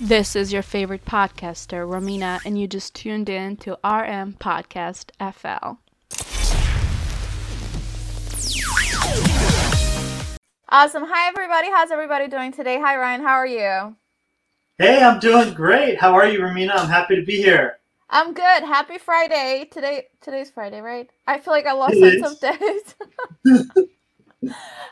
This is your favorite podcaster, Romina, and you just tuned in to RM Podcast FL. Awesome. Hi, everybody. How's everybody doing today? Hi, Ryan. How are you? Hey, I'm doing great. How are you, Romina? I'm happy to be here. I'm good. Happy Friday. Today today's Friday, right? I feel like I lost It sense of days.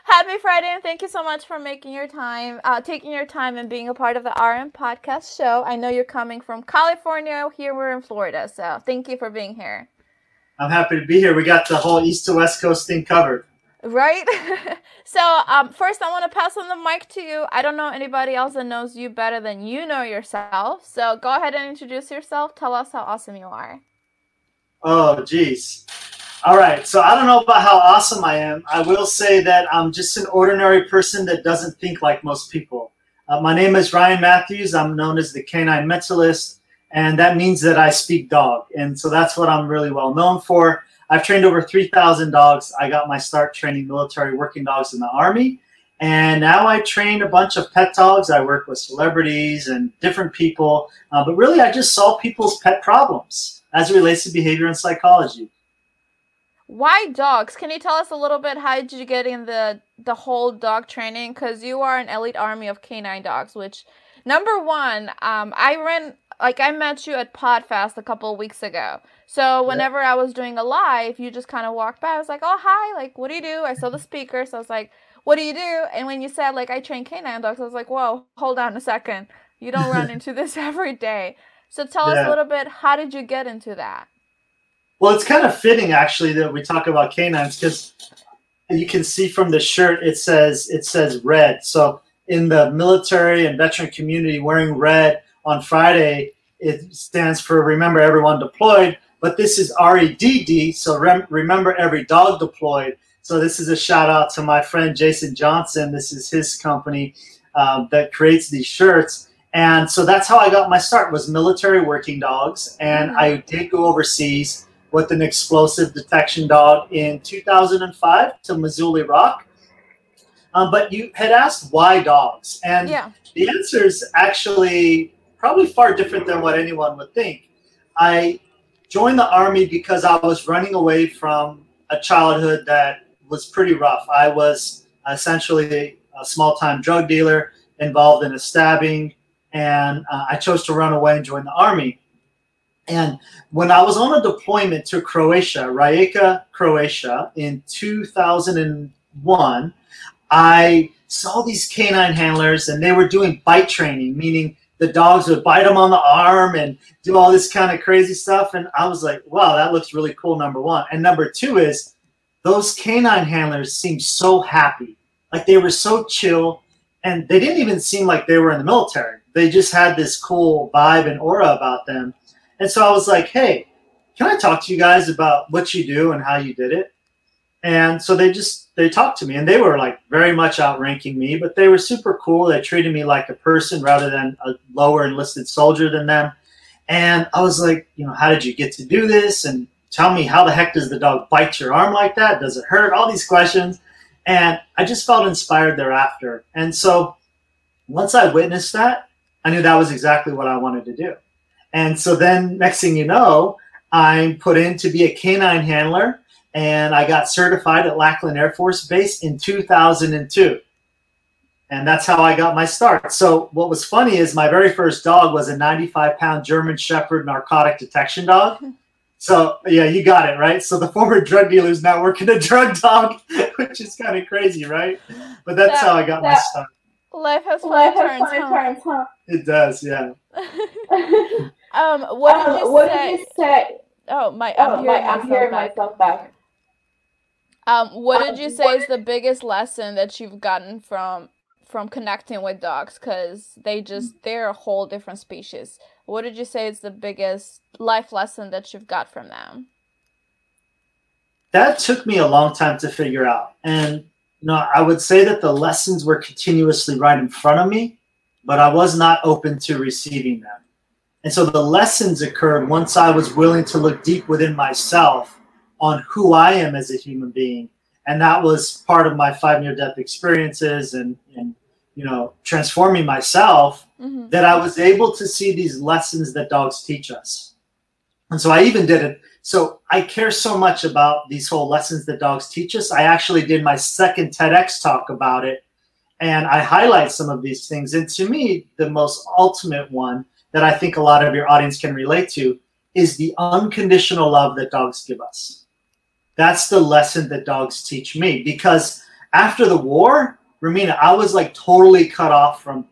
Happy Friday and thank you so much for making your time, uh, taking your time and being a part of the RM podcast show. I know you're coming from California. Here we're in Florida, so thank you for being here. I'm happy to be here. We got the whole East to West Coast thing covered. Right? so, um, first, I want to pass on the mic to you. I don't know anybody else that knows you better than you know yourself. So, go ahead and introduce yourself. Tell us how awesome you are. Oh, geez. All right. So I don't know about how awesome I am. I will say that I'm just an ordinary person that doesn't think like most people. Uh, my name is Ryan Matthews. I'm known as the canine mentalist, and that means that I speak dog. And so that's what I'm really well known for. I've trained over 3,000 dogs. I got my start training military working dogs in the Army. And now I train a bunch of pet dogs. I work with celebrities and different people. Uh, but really, I just solve people's pet problems as it relates to behavior and psychology. Why dogs? Can you tell us a little bit how did you get in the the whole dog training? Because you are an elite army of canine dogs. Which number one, um, I ran like I met you at Podfest a couple of weeks ago. So whenever I was doing a live, you just kind of walked by. I was like, "Oh hi, like what do you do?" I saw the speaker, so I was like, "What do you do?" And when you said like I train canine dogs, I was like, "Whoa, hold on a second. You don't run into this every day." So tell us a little bit. How did you get into that? Well, it's kind of fitting actually that we talk about canines because you can see from the shirt it says it says red. So in the military and veteran community, wearing red on Friday it stands for Remember Everyone Deployed. But this is REDD, so rem- remember every dog deployed. So this is a shout out to my friend Jason Johnson. This is his company um, that creates these shirts. And so that's how I got my start was military working dogs. And I did go overseas with an explosive detection dog in 2005 to Mosul, Iraq. Um, but you had asked why dogs, and Yeah. the answer is actually probably far different than what anyone would think. I joined the army because I was running away from a childhood that was pretty rough. I was essentially a small time drug dealer involved in a stabbing, and uh, I chose to run away and join the army. And when I was on a deployment to Croatia, Rijeka, Croatia, in 2001, I saw these canine handlers and they were doing bite training, meaning the dogs would bite them on the arm and do all this kind of crazy stuff. And I was like, wow, that looks really cool, number one. And number two is those canine handlers seemed so happy. Like they were so chill and they didn't even seem like they were in the military. They just had this cool vibe and aura about them. And so I was like, hey, can I talk to you guys about what you do and how you did it? And so they just they talked to me and they were like very much outranking me, but they were super cool. They treated me like a person rather than a lower enlisted soldier than them. And I was like, you know, how did you get to do this? And tell me how the heck does the dog bite your arm like that? Does it hurt? All these questions. And I just felt inspired thereafter. And so once I witnessed that, I knew that was exactly what I wanted to do. And so then next thing you know, I'm put in to be a canine handler and I got certified at Lackland Air Force Base in 2002. And that's how I got my start. So what was funny is my very first dog was a 95 pound German Shepherd narcotic detection dog. So yeah, you got it right. So the former drug dealer is now working a drug dog, which is kind of crazy, right? But that's That- how I got my start. Life has fun Life has turns. fun huh? turns, huh? It does, yeah. Um, what did Um, you what say? did you say? Oh my, I'm Oh, hearing my, I'm myself hearing back. myself back. Um, what did Um, you say what is the biggest lesson that you've gotten from from connecting with dogs? Because they just they're a whole different species. What did you say is the biggest life lesson that you've got from them? that took me a long time to figure out. And you know, I would say that the lessons were continuously right in front of me, but I was not open to receiving them. And so the lessons occurred once I was willing to look deep within myself on who I am as a human being. And that was part of my five near death experiences and, and you know, transforming myself Mhm. that I was able to see these lessons that dogs teach us. And so I even did it. So I care so much about these whole lessons that dogs teach us. I actually did my second TEDx talk about it and I highlight some of these things. And to me, the most ultimate one that I think a lot of your audience can relate to is the unconditional love that dogs give us. That's the lesson that dogs teach me because after the war, Romina, I was like totally cut off from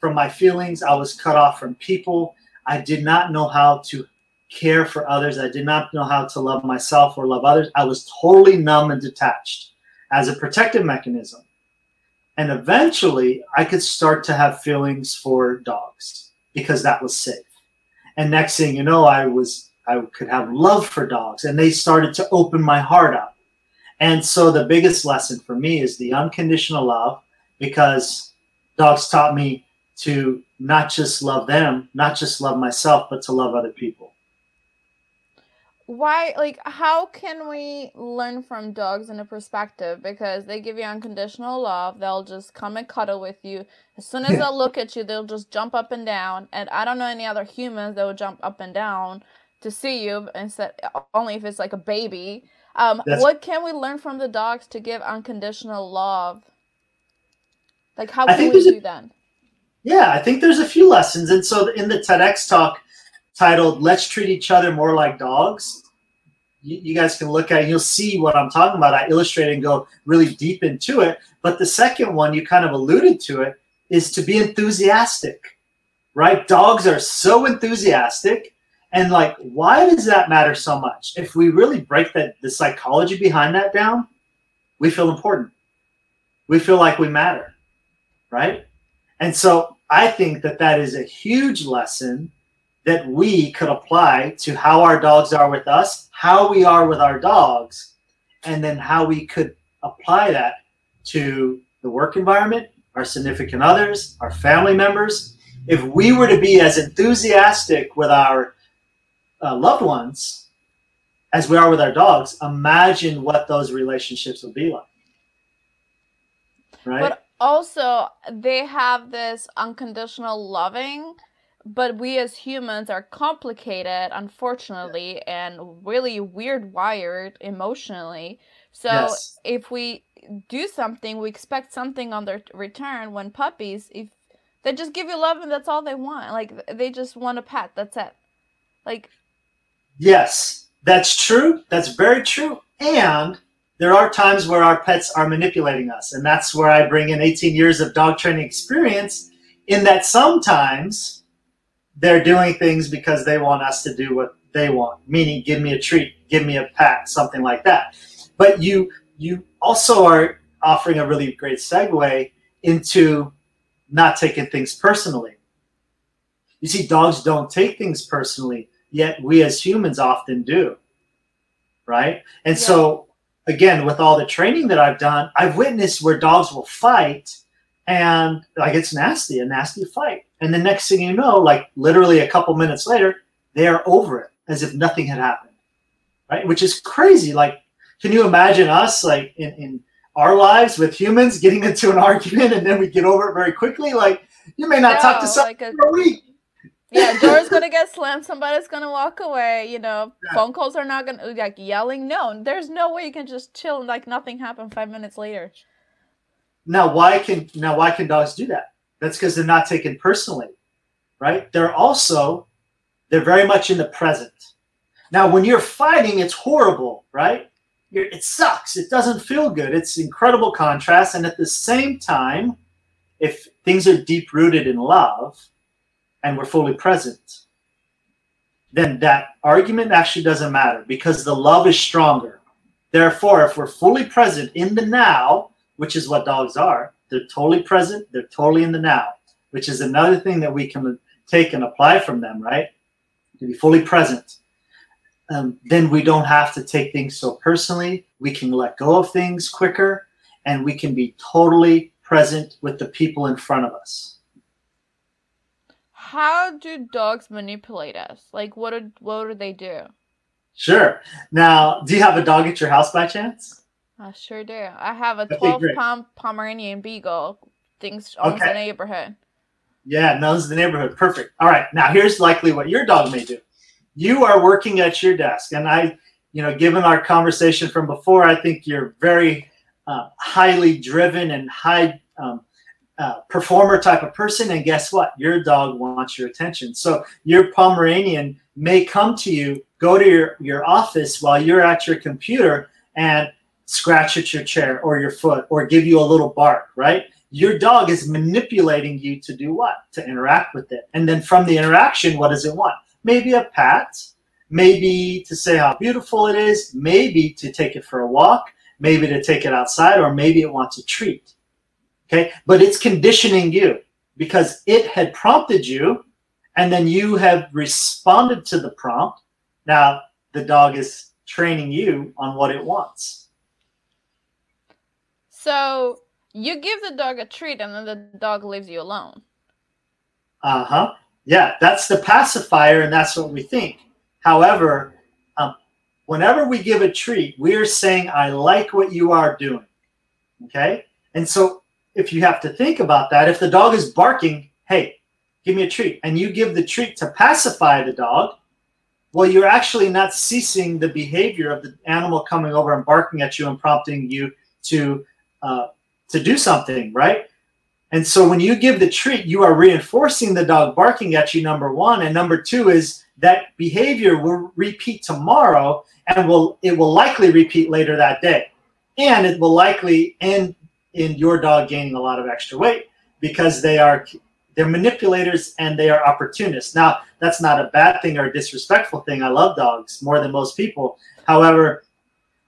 from my feelings. I was cut off from people. I did not know how to care for others. I did not know how to love myself or love others. I was totally numb and detached as a protective mechanism. And eventually, I could start to have feelings for dogs because that was safe. And next thing you know, I was I could have love for dogs, and they started to open my heart up. And so the biggest lesson for me is the unconditional love because dogs taught me to not just love them, not just love myself, but to love other people. Why like how can we learn from dogs in a perspective? Because they give you unconditional love they'll just come and cuddle with you. As soon as they'll look at you they'll just jump up and down. And i don't know any other humans that would jump up and down to see you instead only if it's like a baby. Um That's- what can we learn from the dogs to give unconditional love? Like how can we there's a- do that? Yeah, I think there's a few lessons. And so in the TEDx talk titled Let's Treat Each Other More Like Dogs, you, you guys can look at it, you'll see what I'm talking about. I illustrate and go really deep into it. But the second one, you kind of alluded to it, is to be enthusiastic, right? Dogs are so enthusiastic. And like, why does that matter so much? If we really break that the psychology behind that down, we feel important. We feel like we matter, right? And so I think that that is a huge lesson that we could apply to how our dogs are with us, how we are with our dogs, and then how we could apply that to the work environment, our significant others, our family members. If we were to be as enthusiastic with our uh, loved ones as we are with our dogs, imagine what those relationships would be like. Right? But also, they have this unconditional loving, but we as humans are complicated, unfortunately, and really weird wired emotionally. So Yes. if we do something, we expect something on their return. When puppies, if they just give you love and that's all they want, like they just want a pet, that's it. Like Yes, that's true. That's very true. And there are times where our pets are manipulating us. And that's where I bring in 18 years of dog training experience, in that sometimes they're doing things because they want us to do what they want, meaning give me a treat, give me a pat, something like that. But you you also are offering a really great segue into not taking things personally. You see, dogs don't take things personally yet we as humans often do right and Yeah. so again with all the training that i've done i've witnessed where dogs will fight and like it's nasty a nasty fight and the next thing you know like literally a couple minutes later they are over it as if nothing had happened right which is crazy like can you imagine us like in, in our lives with humans getting into an argument and then we get over it very quickly like you may not talk to no, someone like a for a week yeah, door's gonna get slammed. Somebody's gonna walk away. You know, Yeah. phone calls are not gonna like yelling. No, there's no way you can just chill like nothing happened five minutes later. Now, why can now why can dogs do that? That's because they're not taken personally, right? They're also they're very much in the present. Now, when you're fighting, it's horrible, right? You're, it sucks. It doesn't feel good. It's incredible contrast, and at the same time, if things are deep rooted in love, and we're fully present, then that argument actually doesn't matter because the love is stronger. Therefore, if we're fully present in the now, which is what dogs are. They're totally present. They're totally in the now, which is another thing that we can take and apply from them, right? To be fully present. Um, then we don't have to take things so personally. We can let go of things quicker and we can be totally present with the people in front of us. How do dogs manipulate us? Like, what do what do they do? Sure. Now, do you have a dog at your house by chance? I sure do. I have a Okay, 12 great. pound Pomeranian Beagle. things owns Okay. the neighborhood. Yeah, knows the neighborhood. Perfect. All right. Now here's likely what your dog may do. You are working at your desk, and I, you know, given our conversation from before, I think you're very uh, highly driven and high um, uh, performer type of person. And guess what? Your dog wants your attention. So your Pomeranian may come to you, go to your your office while you're at your computer, and scratch at your chair or your foot or give you a little bark, right? your dog is manipulating you to do what? To interact with it. And then from the interaction, what does it want? Maybe a pat, maybe to say how beautiful it is, maybe to take it for a walk, maybe to take it outside, or maybe it wants a treat. Okay, but it's conditioning you because it had prompted you, and then you have responded to the prompt. Now the dog is training you on what it wants. So you give the dog a treat and then the dog leaves you alone. Uh huh. Yeah, that's the pacifier, and that's what we think. However, um, whenever we give a treat, we are saying, I like what you are doing. Okay? And so if you have to think about that, if the dog is barking, hey, give me a treat, and you give the treat to pacify the dog, well, you're actually not ceasing the behavior of the animal coming over and barking at you and prompting you to uh, to do something, right? And so when you give the treat, you are reinforcing the dog barking at you, number one. And number two is that behavior will repeat tomorrow and will it will likely repeat later that day. And it will likely end in your dog gaining a lot of extra weight because they are they're manipulators and they are opportunists. Now, that's not a bad thing or a disrespectful thing. I love dogs more than most people. However,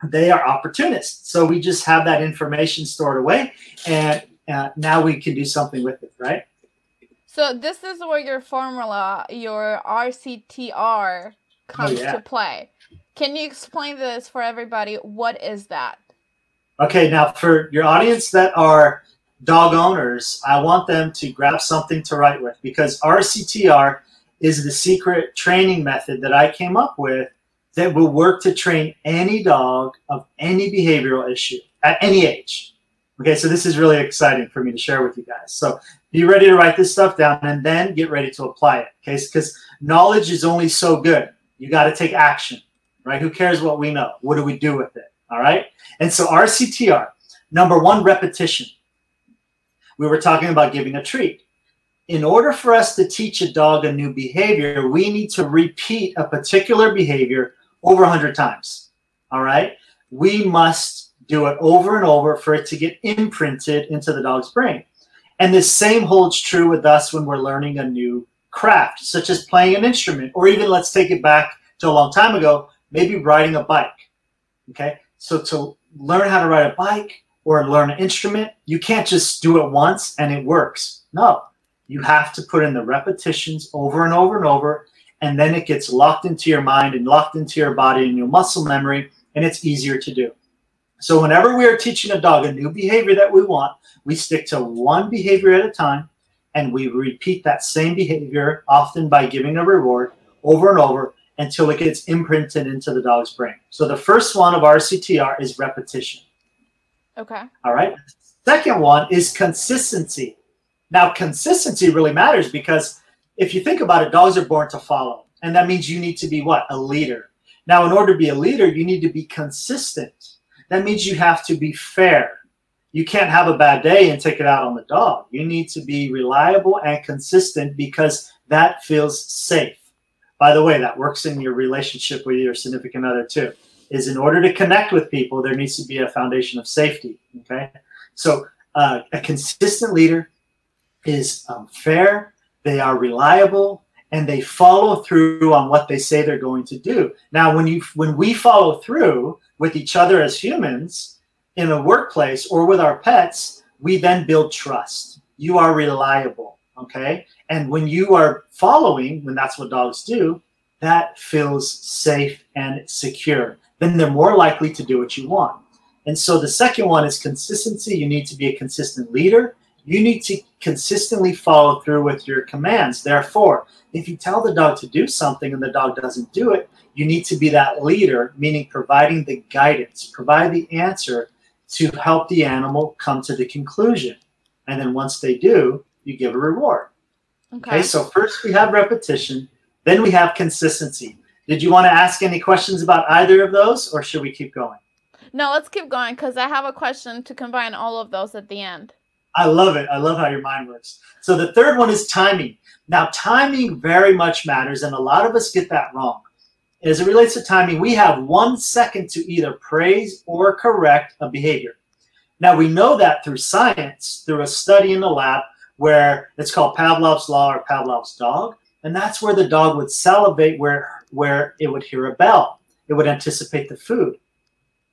they are opportunists. So we just have that information stored away and uh, now we can do something with it, right? So this is where your formula, your RCTR, comes yeah. to play. Can you explain this for everybody? What is that? Okay, now for your audience that are dog owners, I want them to grab something to write with because RCTR is the secret training method that I came up with that will work to train any dog of any behavioral issue at any age. Okay, so this is really exciting for me to share with you guys. So be ready to write this stuff down and then get ready to apply it. Okay, because knowledge is only so good. You got to take action, right? Who cares what we know? What do we do with it? All right. And so RCTR, number one, repetition. We were talking about giving a treat. In order for us to teach a dog a new behavior, we need to repeat a particular behavior over 100 times. All right. We must do it over and over for it to get imprinted into the dog's brain. And the same holds true with us when we're learning a new craft, such as playing an instrument, or even let's take it back to a long time ago, maybe riding a bike. Okay. So to learn how to ride a bike or learn an instrument, you can't just do it once and it works. No, you have to put in the repetitions over and over and over and then it gets locked into your mind and locked into your body and your muscle memory, and it's easier to do. So, whenever we are teaching a dog a new behavior that we want, we stick to one behavior at a time and we repeat that same behavior, often by giving a reward over and over until it gets imprinted into the dog's brain. So, the first one of RCTR is repetition. Okay. All right. Second one is consistency. Now, consistency really matters because if you think about it, dogs are born to follow. And that means you need to be what? A leader. Now, in order to be a leader, you need to be consistent. That means you have to be fair. You can't have a bad day and take it out on the dog. You need to be reliable and consistent because that feels safe. By the way, that works in your relationship with your significant other too. Is in order to connect with people, there needs to be a foundation of safety. Okay. So, uh, a consistent leader is um, fair, they are reliable and they follow through on what they say they're going to do. Now when you when we follow through with each other as humans in a workplace or with our pets we then build trust. You are reliable okay? And when you are following when that's what dogs do that feels safe and secure. Then they're more likely to do what you want. And so the second one is consistency. You need to be a consistent leader you need to consistently follow through with your commands. Therefore, if you tell the dog to do something and the dog doesn't do it, you need to be that leader, meaning providing the guidance, provide the answer to help the animal come to the conclusion. And then once they do, you give a reward. Okay. okay, so first we have repetition, then we have consistency. Did you want to ask any questions about either of those, or should we keep going? No, let's keep going because I have a question to combine all of those at the end. I love it. I love how your mind works. So the third one is timing. Now, timing very much matters, and a lot of us get that wrong. As it relates to timing, we have one second to either praise or correct a behavior. Now, we know that through science, through a study in the lab where it's called Pavlov's Law or Pavlov's dog. And that's where the dog would salivate where, where it would hear a bell. It would anticipate the food.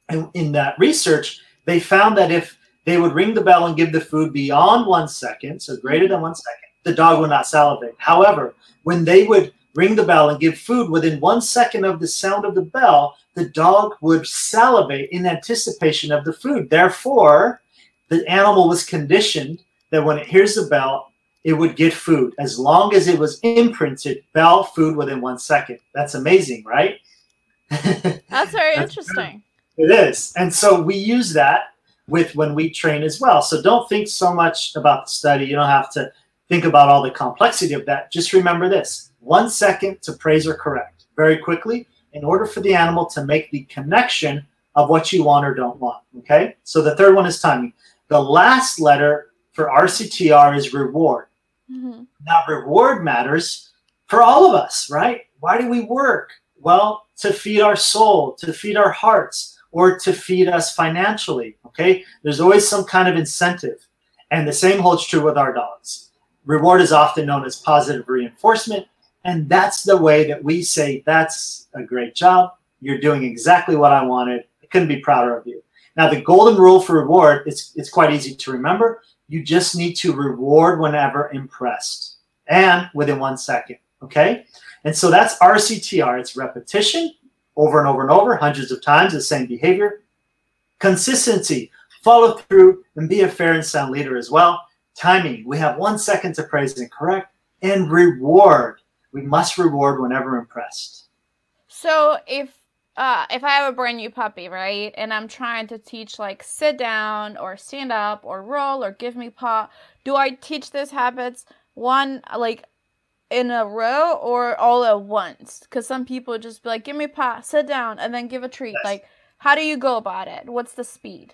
And in that research, they found that if they would ring the bell and give the food beyond one second, so greater than one second, the dog would not salivate. However, when they would ring the bell and give food within one second of the sound of the bell, the dog would salivate in anticipation of the food. Therefore, the animal was conditioned that when it hears the bell, it would get food as long as it was imprinted bell food within one second. That's amazing, right? That's very That's interesting. It is. And so we use that with when we train as well. So don't think so much about the study. You don't have to think about all the complexity of that. Just remember this one second to praise or correct very quickly in order for the animal to make the connection of what you want or don't want. Okay. So the third one is timing. The last letter for RCTR is reward. Mm-hmm. Now, reward matters for all of us, right? Why do we work? Well, to feed our soul, to feed our hearts, or to feed us financially. Okay. There's always some kind of incentive. And the same holds true with our dogs. Reward is often known as positive reinforcement and that's the way that we say, that's a great job. You're doing exactly what I wanted. I couldn't be prouder of you. Now, the golden rule for reward, it's, it's quite easy to remember. You just need to reward whenever impressed and within one second. Okay. And so that's RCTR. It's repetition over and over and over, hundreds of times, the same behavior. Consistency, follow through, and be a fair and sound leader as well. Timing, we have one second to praise and correct. And reward, we must reward whenever impressed. So if uh, if I have a brand new puppy, right, and I'm trying to teach like sit down or stand up or roll or give me paw, do I teach these habits one like in a row or all at once? Because some people just be like, give me paw, sit down, and then give a treat. Yes. Like, how do you go about it? What's the speed?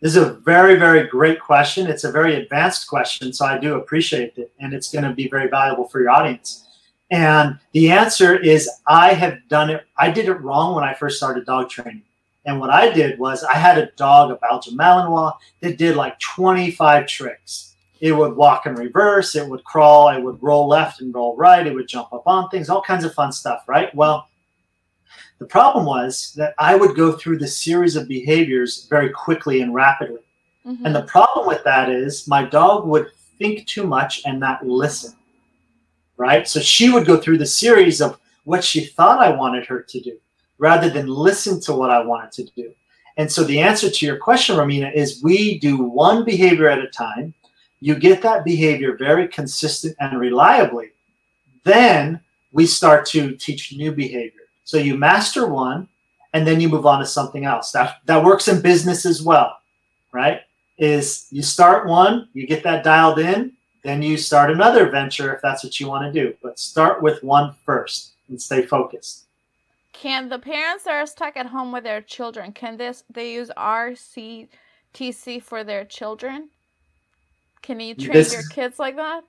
This is a very, very great question. It's a very advanced question, so I do appreciate it, and it's going to be very valuable for your audience. And the answer is I have done it. I did it wrong when I first started dog training. And what I did was I had a dog, a Belgian Malinois, that did like 25 tricks. It would walk in reverse, it would crawl, it would roll left and roll right, it would jump up on things, all kinds of fun stuff, right? Well, the problem was that I would go through the series of behaviors very quickly and rapidly. Mm-hmm. And the problem with that is my dog would think too much and not listen right? So she would go through the series of what she thought I wanted her to do rather than listen to what I wanted to do. And so the answer to your question, Romina, is we do one behavior at a time. You get that behavior very consistent and reliably. Then we start to teach new behavior. So you master one and then you move on to something else. That, that works in business as well, right? Is you start one, you get that dialed in, then you start another venture if that's what you want to do. But start with one first and stay focused. Can the parents that are stuck at home with their children, can this they use RCTC for their children? Can you train this, your kids like that?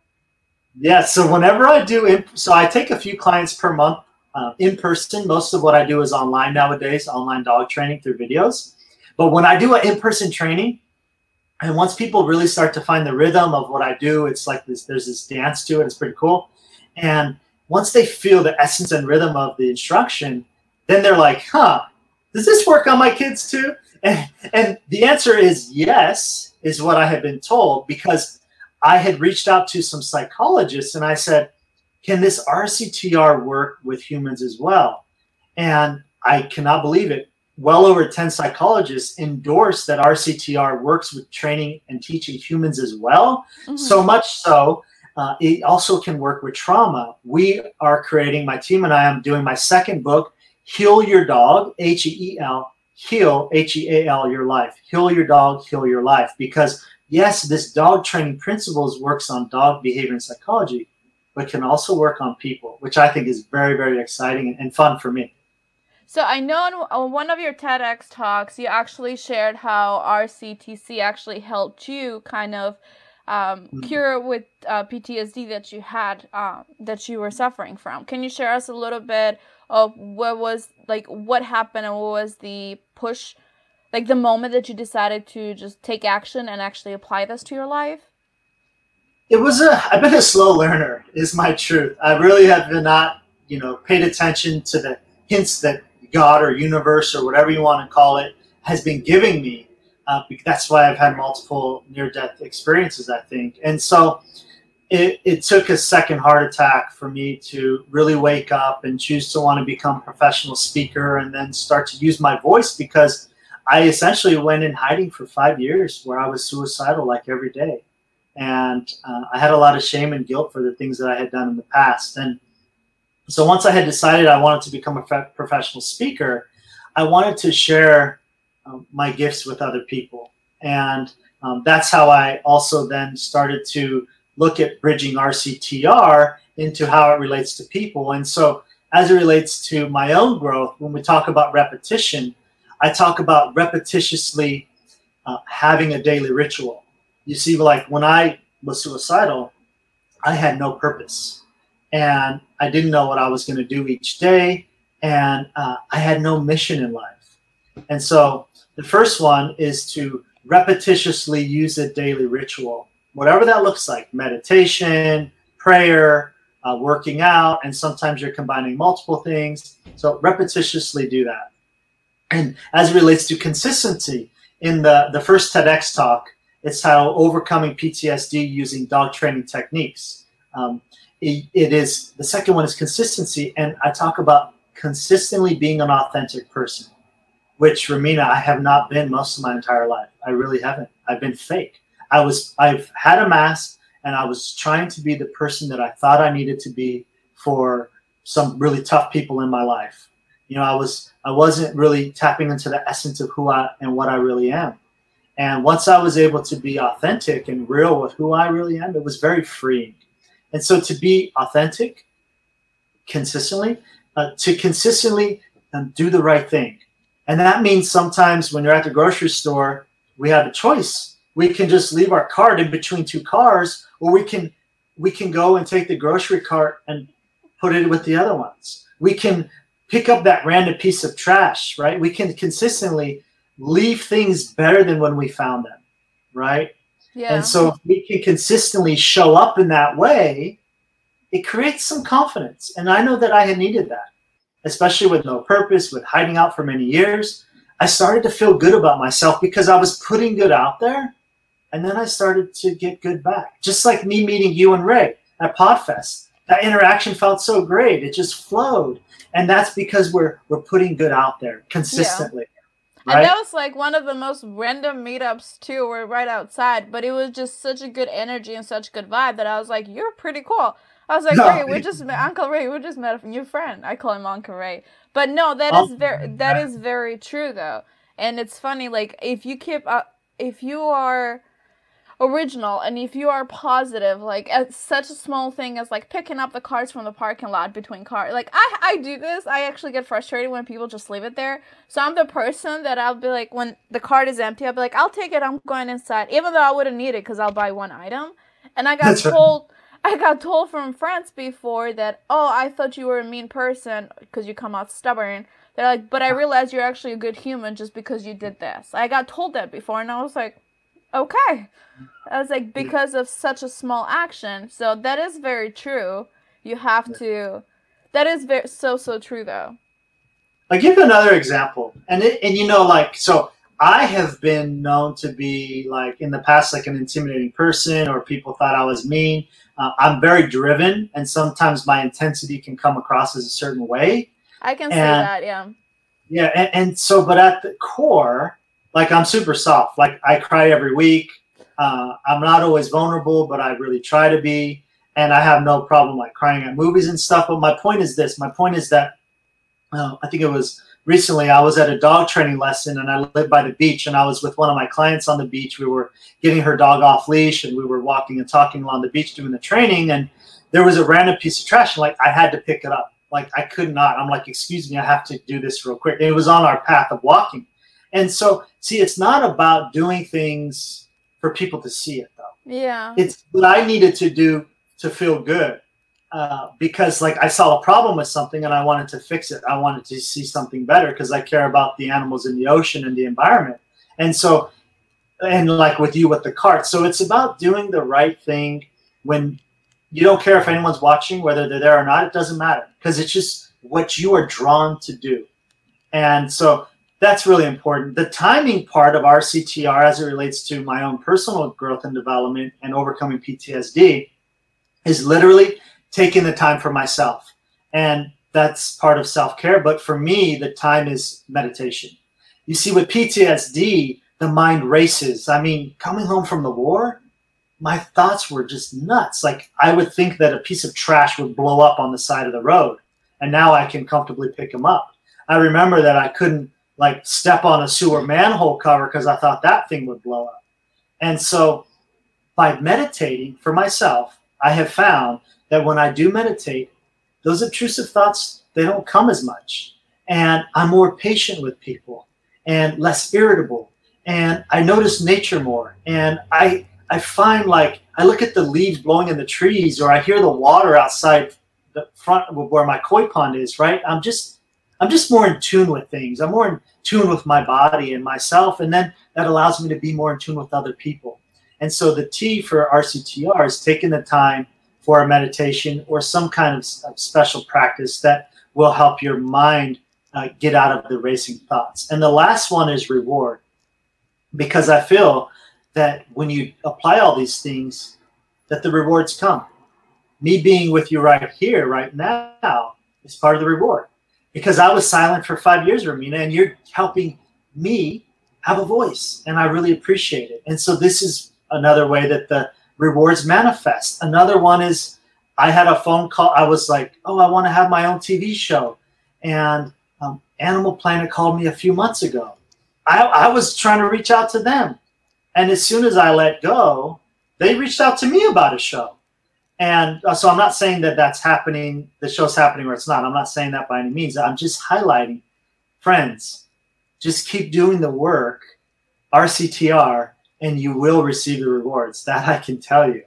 Yeah. So whenever I do, in, so I take a few clients per month uh, in person. Most of what I do is online nowadays, online dog training through videos. But when I do an in-person training, and once people really start to find the rhythm of what I do, it's like this. There's this dance to it. It's pretty cool. And once they feel the essence and rhythm of the instruction, then they're like, "Huh, does this work on my kids too?" And, and the answer is yes, is what I had been told because I had reached out to some psychologists and I said, "Can this RCTR work with humans as well?" And I cannot believe it well over 10 psychologists endorse that RCTR works with training and teaching humans as well. Mm-hmm. So much so, uh, it also can work with trauma. We are creating, my team and I am doing my second book, Heal Your Dog, H E E L, Heal, H E A L, Your Life. Heal Your Dog, Heal Your Life. Because yes, this dog training principles works on dog behavior and psychology, but can also work on people, which I think is very, very exciting and fun for me. So I know on one of your TEDx talks, you actually shared how RCTC actually helped you kind of um, mm-hmm. cure with uh, PTSD that you had um, that you were suffering from. Can you share us a little bit of what was like what happened and what was the push, like the moment that you decided to just take action and actually apply this to your life? It was a. I've been a slow learner. Is my truth. I really have not, you know, paid attention to the hints that God or universe or whatever you want to call it has been giving me uh, that's why I've had multiple near death experiences, I think. And so it, it took a second heart attack for me to really wake up and choose to want to become a professional speaker and then start to use my voice because I essentially went in hiding for five years where I was suicidal like every day. And uh, I had a lot of shame and guilt for the things that I had done in the past. And so once I had decided I wanted to become a professional speaker, I wanted to share um, my gifts with other people. And um, that's how I also then started to look at bridging RCTR into how it relates to people. And so, as it relates to my own growth, when we talk about repetition, I talk about repetitiously uh, having a daily ritual. You see, like when I was suicidal, I had no purpose and I didn't know what I was going to do each day, and uh, I had no mission in life. And so the first one is to repetitiously use a daily ritual, whatever that looks like meditation, prayer, uh, working out, and sometimes you're combining multiple things. So repetitiously do that. And as it relates to consistency, in the, the first TEDx talk, it's how overcoming PTSD using dog training techniques. Um, it, it is the second one is consistency, and I talk about consistently being an authentic person which Romina, I have not been most of my entire life. I really haven't. I've been fake. I was I've had a mask and I was trying to be the person that I thought I needed to be for some really tough people in my life. You know, I was I wasn't really tapping into the essence of who I and what I really am. And once I was able to be authentic and real with who I really am, it was very freeing. And so to be authentic consistently, uh, to consistently um, do the right thing, and that means sometimes when you're at the grocery store, we have a choice. We can just leave our cart in between two cars, or we can we can go and take the grocery cart and put it with the other ones. We can pick up that random piece of trash, right? We can consistently leave things better than when we found them, right? Yeah. And so if we can consistently show up in that way, it creates some confidence. And I know that I had needed that especially with no purpose, with hiding out for many years, I started to feel good about myself because I was putting good out there. And then I started to get good back. Just like me meeting you and Ray at Podfest. That interaction felt so great. It just flowed. And that's because we're we're putting good out there consistently. Yeah. Right? And that was like one of the most random meetups too. We're right outside, but it was just such a good energy and such good vibe that I was like, "You're pretty cool." I was like, no. Ray, we just met Uncle Ray. We just met a new friend. I call him Uncle Ray. But no, that oh. is very that is very true though. And it's funny, like if you keep up, if you are original and if you are positive like at such a small thing as like picking up the cards from the parking lot between cars like i i do this. I actually get frustrated when people just leave it there. So i'm the person that i'll be like when the card is empty i'll be like i'll take it. I'm going inside even though i wouldn't need it because i'll buy one item. And i got That's told I got told from friends before that, oh, I thought you were a mean person because you come out stubborn. They're like, but I realized you're actually a good human just because you did this. I got told that before, and I was like, okay. I was like, because of such a small action. So that is very true. You have to. That is very so so true though. I give another example, and it, and you know, like so. I have been known to be like in the past, like an intimidating person, or people thought I was mean. Uh, I'm very driven, and sometimes my intensity can come across as a certain way. I can and, see that, yeah. Yeah, and, and, so, but at the core, like I'm super soft. Like I cry every week. Uh, I'm not always vulnerable, but I really try to be. And I have no problem like crying at movies and stuff. But my point is this: my point is that uh, I think it was recently I was at a dog training lesson and I lived by the beach and I was with one of my clients on the beach. We were getting her dog off leash and we were walking and talking along the beach doing the training and there was a random piece of trash and like I had to pick it up. Like I could not. I'm like, excuse me, I have to do this real quick. And it was on our path of walking. And so see, it's not about doing things for people to see it though. Yeah. It's what I needed to do to feel good. Uh, because like I saw a problem with something and I wanted to fix it. I wanted to see something better because I care about the animals in the ocean and the environment. And so, and like with you with the cart, so it's about doing the right thing when you don't care if anyone's watching, whether they're there or not. It doesn't matter because it's just what you are drawn to do. And so that's really important. The timing part of RCTR as it relates to my own personal growth and development and overcoming PTSD is literally taking the time for myself. And that's part of self care. But for me, the time is meditation. You see, with PTSD, the mind races. I mean, coming home from the war, my thoughts were just nuts. Like, I would think that a piece of trash would blow up on the side of the road. And now I can comfortably pick them up. I remember that I couldn't like step on a sewer manhole cover because I thought that thing would blow up. And so by meditating for myself, I have found that when I do meditate, those obtrusive thoughts they don't come as much. And I'm more patient with people and less irritable. And I notice nature more. And I I find like I look at the leaves blowing in the trees or I hear the water outside the front where my koi pond is, right? I'm just I'm just more in tune with things. I'm more in tune with my body and myself. And then that allows me to be more in tune with other people. And so the T for RCTR is taking the time for a meditation or some kind of special practice that will help your mind uh, get out of the racing thoughts. And the last one is reward, because I feel that when you apply all these things, that the rewards come. Me being with you right here, right now, is part of the reward. Because I was silent for five years, Romina, and you're helping me have a voice, and I really appreciate it. And so this is another way that the rewards manifest. Another one is I had a phone call. I was like, oh, I want to have my own TV show. And um, Animal Planet called me a few months ago. I, I was trying to reach out to them. And as soon as I let go, they reached out to me about a show. And uh, so I'm not saying that that's happening, the show's happening or it's not. I'm not saying that by any means. I'm just highlighting, friends, just keep doing the work, RCTR, and you will receive the rewards. That I can tell you.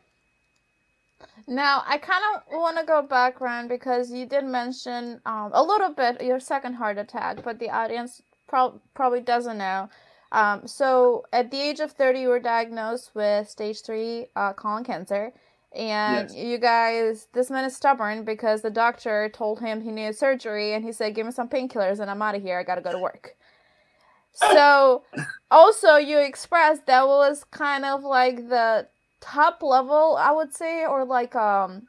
Now, I kind of want to go back, Ryan, because you did mention um, a little bit your second heart attack, but the audience pro- probably doesn't know. Um, so, at the age of 30, you were diagnosed with stage three uh, colon cancer. And yes. you guys, this man is stubborn because the doctor told him he needed surgery, and he said, Give me some painkillers, and I'm out of here. I got to go to work. So, also, you expressed that was kind of like the top level, I would say, or like um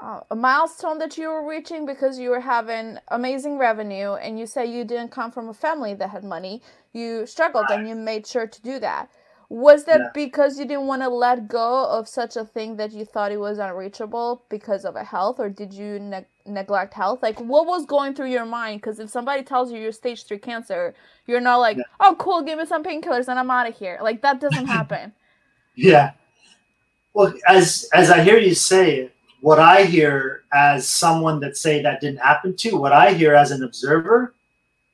uh, a milestone that you were reaching because you were having amazing revenue and you say you didn't come from a family that had money you struggled right. and you made sure to do that was that yeah. because you didn't want to let go of such a thing that you thought it was unreachable because of a health or did you ne- neglect health like what was going through your mind because if somebody tells you you're stage 3 cancer you're not like yeah. oh cool give me some painkillers and i'm out of here like that doesn't happen yeah. Well, as as I hear you say it, what I hear as someone that say that didn't happen to, what I hear as an observer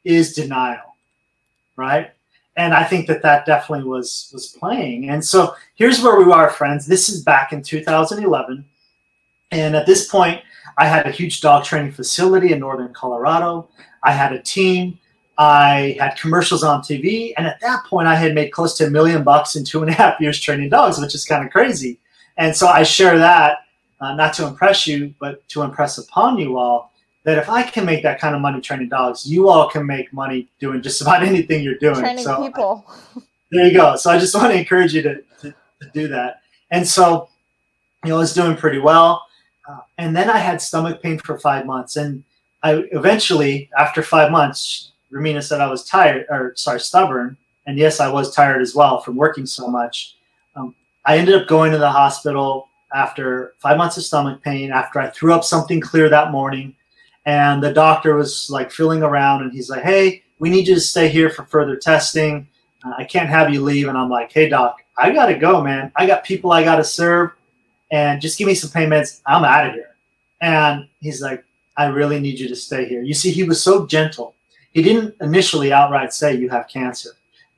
is denial, right? And I think that that definitely was was playing. And so here's where we are, friends. This is back in 2011, and at this point, I had a huge dog training facility in northern Colorado. I had a team. I had commercials on TV, and at that point, I had made close to a million bucks in two and a half years training dogs, which is kind of crazy. And so I share that uh, not to impress you, but to impress upon you all that if I can make that kind of money training dogs, you all can make money doing just about anything you're doing. Training so, people. there you go. So I just want to encourage you to, to, to do that. And so, you know, I was doing pretty well. Uh, and then I had stomach pain for five months. And I eventually, after five months, Romina said I was tired, or sorry, stubborn. And yes, I was tired as well from working so much. Um, I ended up going to the hospital after five months of stomach pain, after I threw up something clear that morning. And the doctor was like feeling around and he's like, hey, we need you to stay here for further testing. Uh, I can't have you leave. And I'm like, hey, doc, I got to go, man. I got people I got to serve. And just give me some payments. I'm out of here. And he's like, I really need you to stay here. You see, he was so gentle. He didn't initially outright say, You have cancer.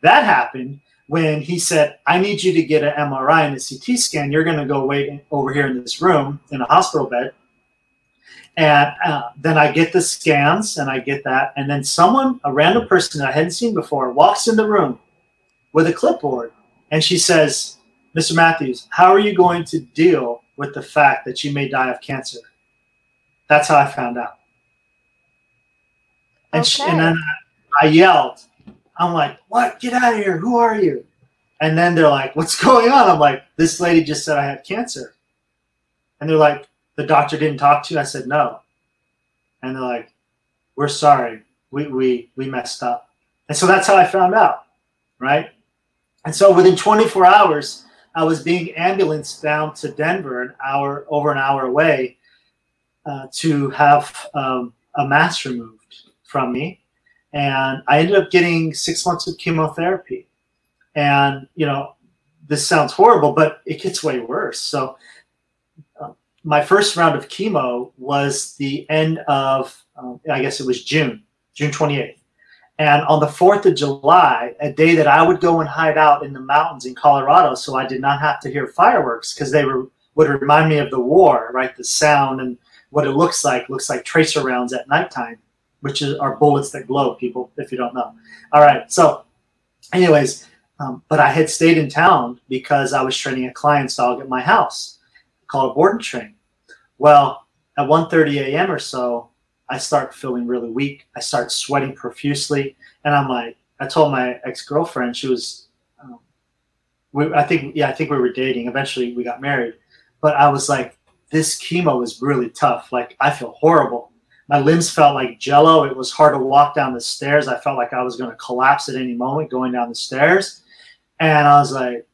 That happened when he said, I need you to get an MRI and a CT scan. You're going to go wait over here in this room in a hospital bed. And uh, then I get the scans and I get that. And then someone, a random person that I hadn't seen before, walks in the room with a clipboard and she says, Mr. Matthews, how are you going to deal with the fact that you may die of cancer? That's how I found out. And, okay. she, and then I yelled, I'm like, what? Get out of here. Who are you? And then they're like, what's going on? I'm like, this lady just said I had cancer. And they're like, the doctor didn't talk to you? I said, no. And they're like, we're sorry. We, we, we messed up. And so that's how I found out. Right. And so within 24 hours, I was being ambulanced down to Denver, an hour over an hour away, uh, to have um, a mass removed from me and I ended up getting six months of chemotherapy. And you know, this sounds horrible, but it gets way worse. So, my first round of chemo was the end of, um, I guess it was June, June 28th. And on the 4th of July, a day that I would go and hide out in the mountains in Colorado so I did not have to hear fireworks because they were would remind me of the war, right? The sound and what it looks like looks like tracer rounds at nighttime which is, are bullets that glow, people, if you don't know. All right. So, anyways, um, but I had stayed in town because I was training a client's dog at my house called and train. Well, at 1.30 a.m. or so, I start feeling really weak. I start sweating profusely. And I'm like, I told my ex-girlfriend, she was, um, we, I think, yeah, I think we were dating. Eventually we got married. But I was like, this chemo is really tough. Like, I feel horrible my limbs felt like jello. It was hard to walk down the stairs. I felt like I was going to collapse at any moment going down the stairs. And I was like,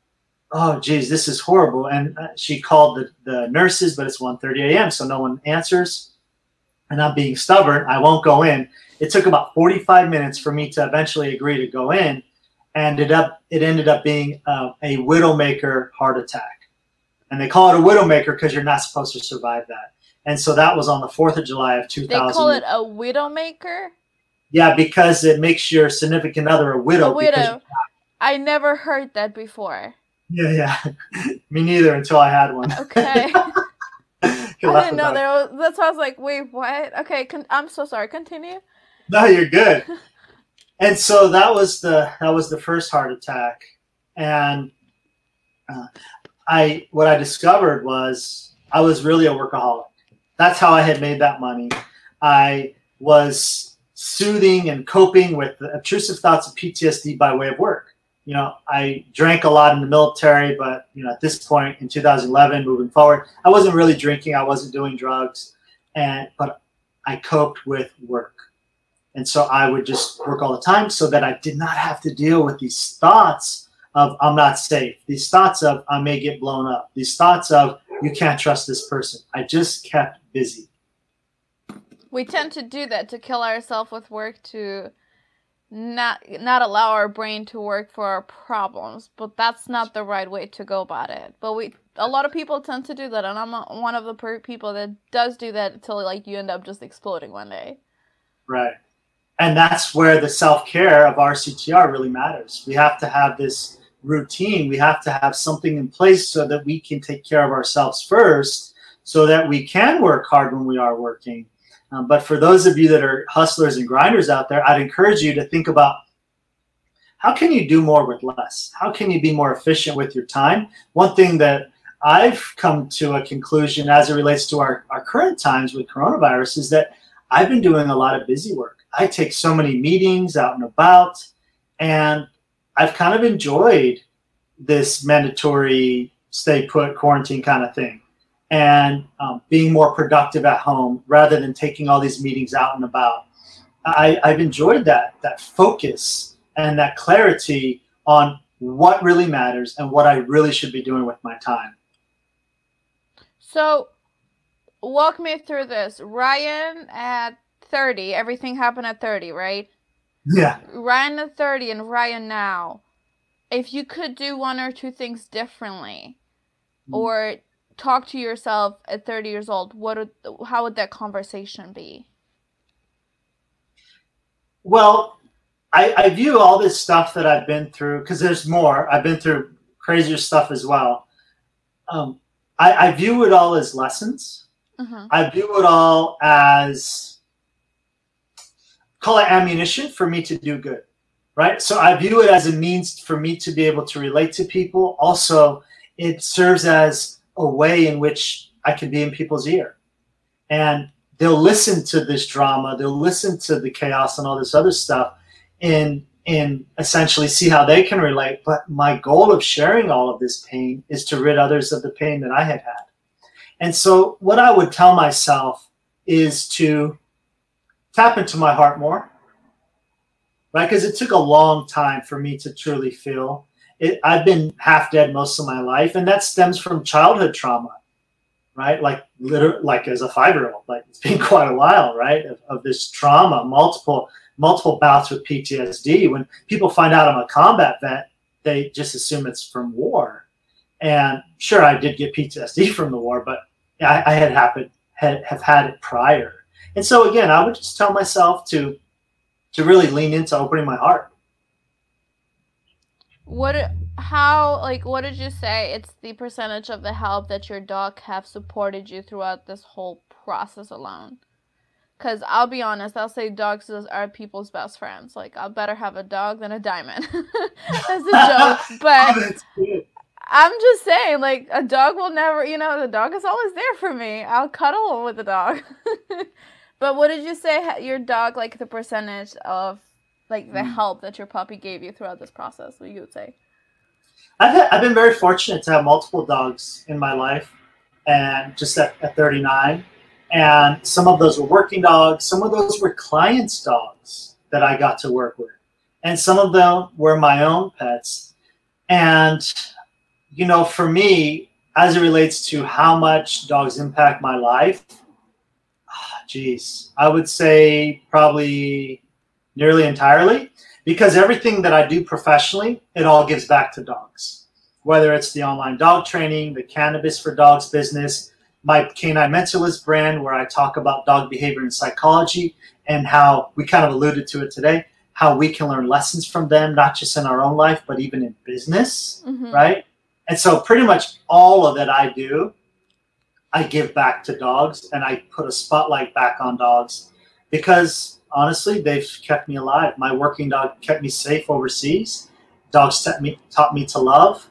oh, geez, this is horrible. And uh, she called the, the nurses, but it's 1.30 a.m., so no one answers. And I'm being stubborn. I won't go in. It took about 45 minutes for me to eventually agree to go in. And it, up, it ended up being uh, a widowmaker heart attack. And they call it a widowmaker because you're not supposed to survive that. And so that was on the 4th of July of 2000. They call it a widowmaker? Yeah, because it makes your significant other a widow. A widow. I never heard that before. Yeah, yeah. Me neither until I had one. Okay. I didn't know there was. That's why I was like, wait, what? Okay, con- I'm so sorry. Continue. No, you're good. and so that was the that was the first heart attack, and uh, I what I discovered was I was really a workaholic that's how I had made that money. I was soothing and coping with the obtrusive thoughts of PTSD by way of work. You know, I drank a lot in the military, but you know, at this point in 2011, moving forward, I wasn't really drinking. I wasn't doing drugs, and but I coped with work, and so I would just work all the time so that I did not have to deal with these thoughts of I'm not safe, these thoughts of I may get blown up, these thoughts of you can't trust this person. I just kept busy. We tend to do that to kill ourselves with work to not not allow our brain to work for our problems, but that's not the right way to go about it. But we a lot of people tend to do that, and I'm one of the per- people that does do that until like you end up just exploding one day. Right, and that's where the self care of RCTR really matters. We have to have this routine. We have to have something in place so that we can take care of ourselves first so that we can work hard when we are working. Um, but for those of you that are hustlers and grinders out there, I'd encourage you to think about how can you do more with less? How can you be more efficient with your time? One thing that I've come to a conclusion as it relates to our, our current times with coronavirus is that I've been doing a lot of busy work. I take so many meetings out and about, and I've kind of enjoyed this mandatory stay put quarantine kind of thing and um, being more productive at home rather than taking all these meetings out and about. I, I've enjoyed that that focus and that clarity on what really matters and what I really should be doing with my time. So, walk me through this. Ryan at 30, everything happened at 30, right? Yeah. Ryan at 30 and Ryan now. If you could do one or two things differently Mm. or talk to yourself at 30 years old, what would, how would that conversation be? Well, I, I view all this stuff that I've been through because there's more. I've been through crazier stuff as well. Um, I, I view it all as lessons. hmm I view it all as call it ammunition for me to do good, right? So I view it as a means for me to be able to relate to people. Also, it serves as a way in which I can be in people's ear, and they'll listen to this drama, they'll listen to the chaos and all this other stuff, and and essentially see how they can relate. But my goal of sharing all of this pain is to rid others of the pain that I had had. And so, what I would tell myself is to tap into my heart more, right? Because it took a long time for me to truly feel it. I've been half dead most of my life, and that stems from childhood trauma, right? Like, literally, like as a five year old, like it's been quite a while, right? Of, of this trauma, multiple, multiple bouts with PTSD. When people find out I'm a combat vet, they just assume it's from war. And sure, I did get PTSD from the war, but I, I had happened had have had it prior. And so again, I would just tell myself to to really lean into opening my heart. What, how, like, what did you say? It's the percentage of the help that your dog have supported you throughout this whole process alone. Cause I'll be honest, I'll say dogs are people's best friends. Like, I'll better have a dog than a diamond. That's a joke, but oh, That's. I'm just saying, like, a dog will never, you know, the dog is always there for me. I'll cuddle with the dog. but what did you say your dog, like, the percentage of, like, the Mm. help that your puppy gave you throughout this process? What you would say? I've, had, I've been very fortunate to have multiple dogs in my life, and just at, at 39. And some of those were working dogs, some of those were clients' dogs that I got to work with, and some of them were my own pets. And, you know, for me, as it relates to how much dogs impact my life, ah, geez, I would say probably nearly entirely because everything that I do professionally, it all gives back to dogs. Whether it's the online dog training, the cannabis for dogs business, my Canine Mentalist brand, where I talk about dog behavior and psychology, and how we kind of alluded to it today, how we can learn lessons from them, not just in our own life, but even in business, Mm-hmm. right? And so, pretty much all of it I do, I give back to dogs and I put a spotlight back on dogs because honestly, they've kept me alive. My working dog kept me safe overseas. Dogs taught me, taught me to love.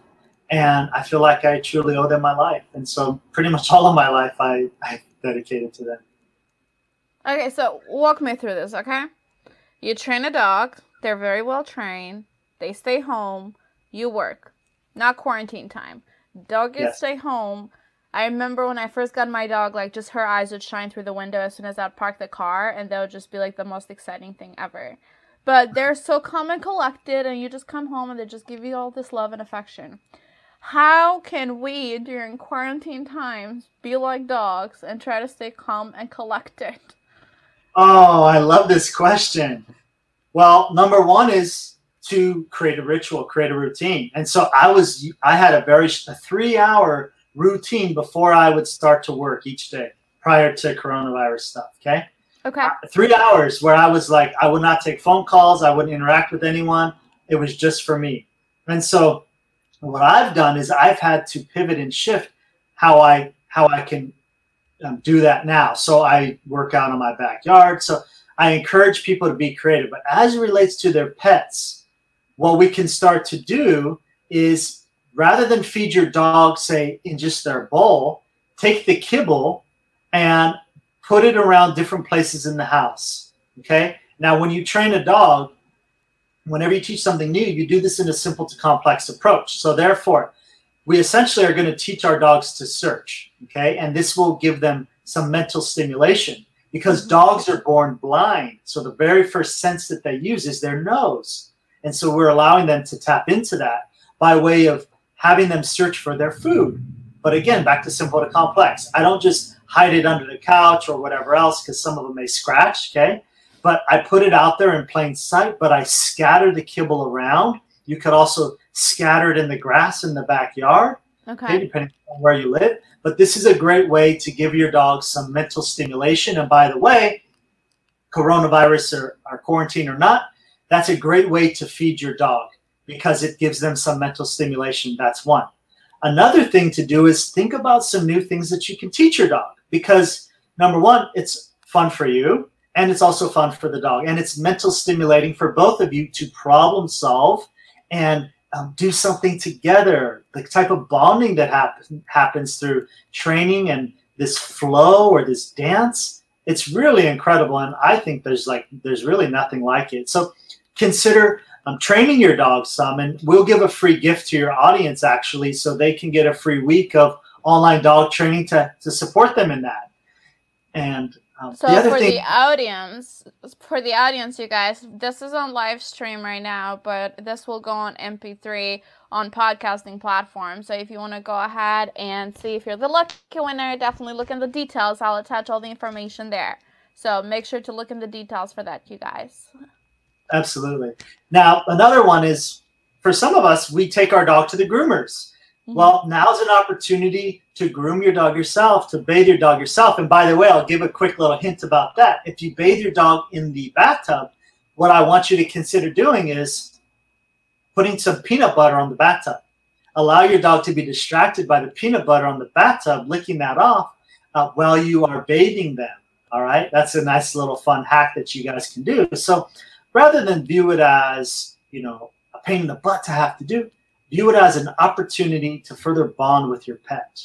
And I feel like I truly owe them my life. And so, pretty much all of my life, I, I dedicated to them. Okay, so walk me through this, okay? You train a dog, they're very well trained, they stay home, you work. Not quarantine time. Dog gets Yes. stay home. I remember when I first got my dog, like just her eyes would shine through the window as soon as I'd park the car, and that would just be like the most exciting thing ever. But they're so calm and collected, and you just come home and they just give you all this love and affection. How can we, during quarantine times, be like dogs and try to stay calm and collected? Oh, I love this question. Well, number one is to create a ritual, create a routine. And so I was, I had a very a three hour routine before I would start to work each day prior to coronavirus stuff. Okay. Okay. Three hours where I was like, I would not take phone calls, I wouldn't interact with anyone. It was just for me. And so what I've done is I've had to pivot and shift how I how I can um, do that now. So I work out in my backyard. So I encourage people to be creative. But as it relates to their pets, what we can start to do is rather than feed your dog, say, in just their bowl, take the kibble and put it around different places in the house. Okay. Now, when you train a dog, whenever you teach something new, you do this in a simple to complex approach. So, therefore, we essentially are going to teach our dogs to search. Okay. And this will give them some mental stimulation because mm-hmm. dogs are born blind. So, the very first sense that they use is their nose. And so, we're allowing them to tap into that by way of having them search for their food. But again, back to simple to complex. I don't just hide it under the couch or whatever else because some of them may scratch. Okay. But I put it out there in plain sight, but I scatter the kibble around. You could also scatter it in the grass in the backyard, okay, Okay. depending on where you live. But this is a great way to give your dog some mental stimulation. And by the way, coronavirus or, or quarantine or not, that's a great way to feed your dog because it gives them some mental stimulation. That's one. Another thing to do is think about some new things that you can teach your dog because number one, it's fun for you and it's also fun for the dog and it's mental stimulating for both of you to problem solve and um, do something together the type of bonding that happen, happens through training and this flow or this dance it's really incredible and i think there's like there's really nothing like it so consider um, training your dog some and we'll give a free gift to your audience actually so they can get a free week of online dog training to, to support them in that and um, So the other for thing the audience, for the audience, you guys, this is on live stream right now, but this will go on MP3 on podcasting platforms. So if you want to go ahead and see if you're the lucky winner, definitely look in the details. I'll attach all the information there. So make sure to look in the details for that, you guys. Absolutely. Now, another one is for some of us, we take our dog to the groomers. Mhm. Well, now's an opportunity to groom your dog yourself, to bathe your dog yourself. And by the way, I'll give a quick little hint about that. If you bathe your dog in the bathtub, what I want you to consider doing is putting some peanut butter on the bathtub. Allow your dog to be distracted by the peanut butter on the bathtub, licking that off uh, while you are bathing them. All right. That's a nice little fun hack that you guys can do. So rather than view it as, you know, a pain in the butt to have to do, view it as an opportunity to further bond with your pet.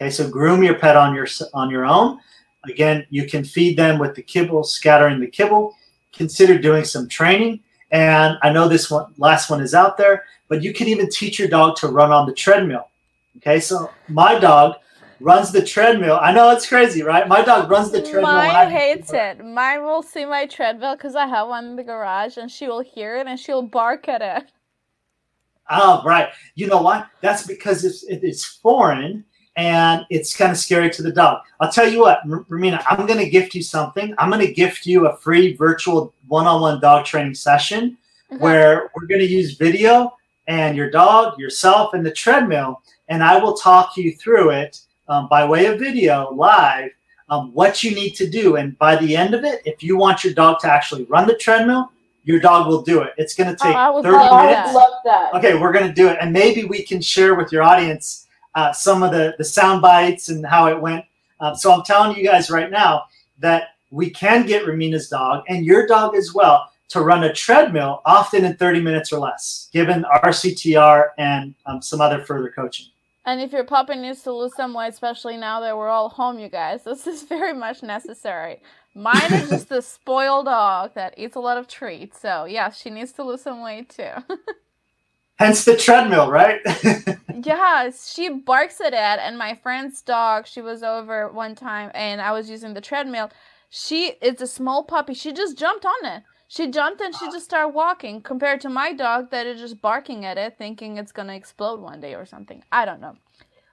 Okay, so groom your pet on your on your own. Again, you can feed them with the kibble, scattering the kibble. Consider doing some training. And I know this one last one is out there, but you can even teach your dog to run on the treadmill. Okay, so my dog runs the treadmill. I know it's crazy, right? My dog runs the treadmill. Mine hates it. Mine will see my treadmill because I have one in the garage and she will hear it and she'll bark at it. Oh, right. You know what? That's because it's, it- it's foreign and it's kind of scary to the dog. I'll tell you what, R- Romina, I'm going to gift you something. I'm going to gift you a free virtual one on one dog training session mm-hmm. where we're going to use video and your dog, yourself, and the treadmill. And I will talk you through it um, by way of video live. Um, what you need to do. And by the end of it, if you want your dog to actually run the treadmill, your dog will do it. It's going to Oh, take I would 30 love minutes. that. love that. Okay, we're going to do it, and maybe we can share with your audience uh, some of the the sound bites and how it went. Um, so I'm telling you guys right now that we can get Romina's dog and your dog as well to run a treadmill, often in 30 minutes or less, given RCTR and um, some other further coaching. And if your puppy needs to lose some weight, especially now that we're all home, you guys, this is very much necessary. Mine is just a spoiled dog that eats a lot of treats. So, yeah, she needs to lose some weight too. Hence the treadmill, right? yeah, she barks at it. And my friend's dog, she was over one time and I was using the treadmill. She, it's a small puppy. She just jumped on it. She jumped and she just started walking compared to my dog that is just barking at it, thinking it's gonna explode one day or something. I don't know.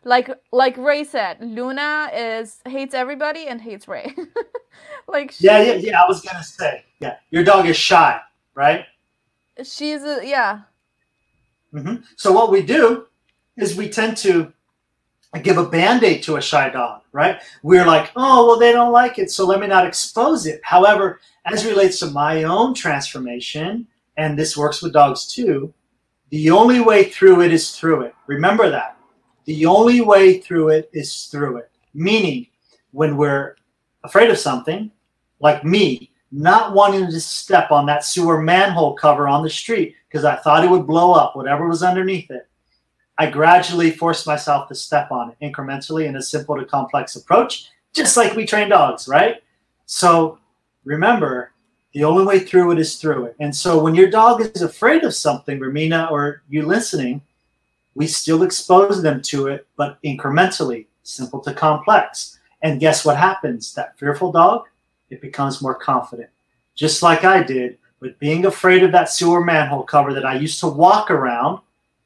Like like Ray said, Luna is hates everybody and hates Ray. like she, yeah, yeah, yeah. I was gonna say, yeah, your dog is shy, right? she's a, yeah. hmm So what we do is we tend to give a band-aid to a shy dog, right? We're like, oh, well, they don't like it, so let me not expose it. However, as relates to my own transformation, and this works with dogs too, the only way through it is through it. Remember that. The only way through it is through it. Meaning, when we're afraid of something, like me, not wanting to step on that sewer manhole cover on the street because I thought it would blow up, whatever was underneath it. I gradually force myself to step on it incrementally in a simple to complex approach, just like we train dogs, right? So remember, the only way through it is through it. And so when your dog is afraid of something, Romina, or you listening, we still expose them to it, but incrementally, simple to complex. And guess what happens? That fearful dog, it becomes more confident. Just like I did with being afraid of that sewer manhole cover that I used to walk around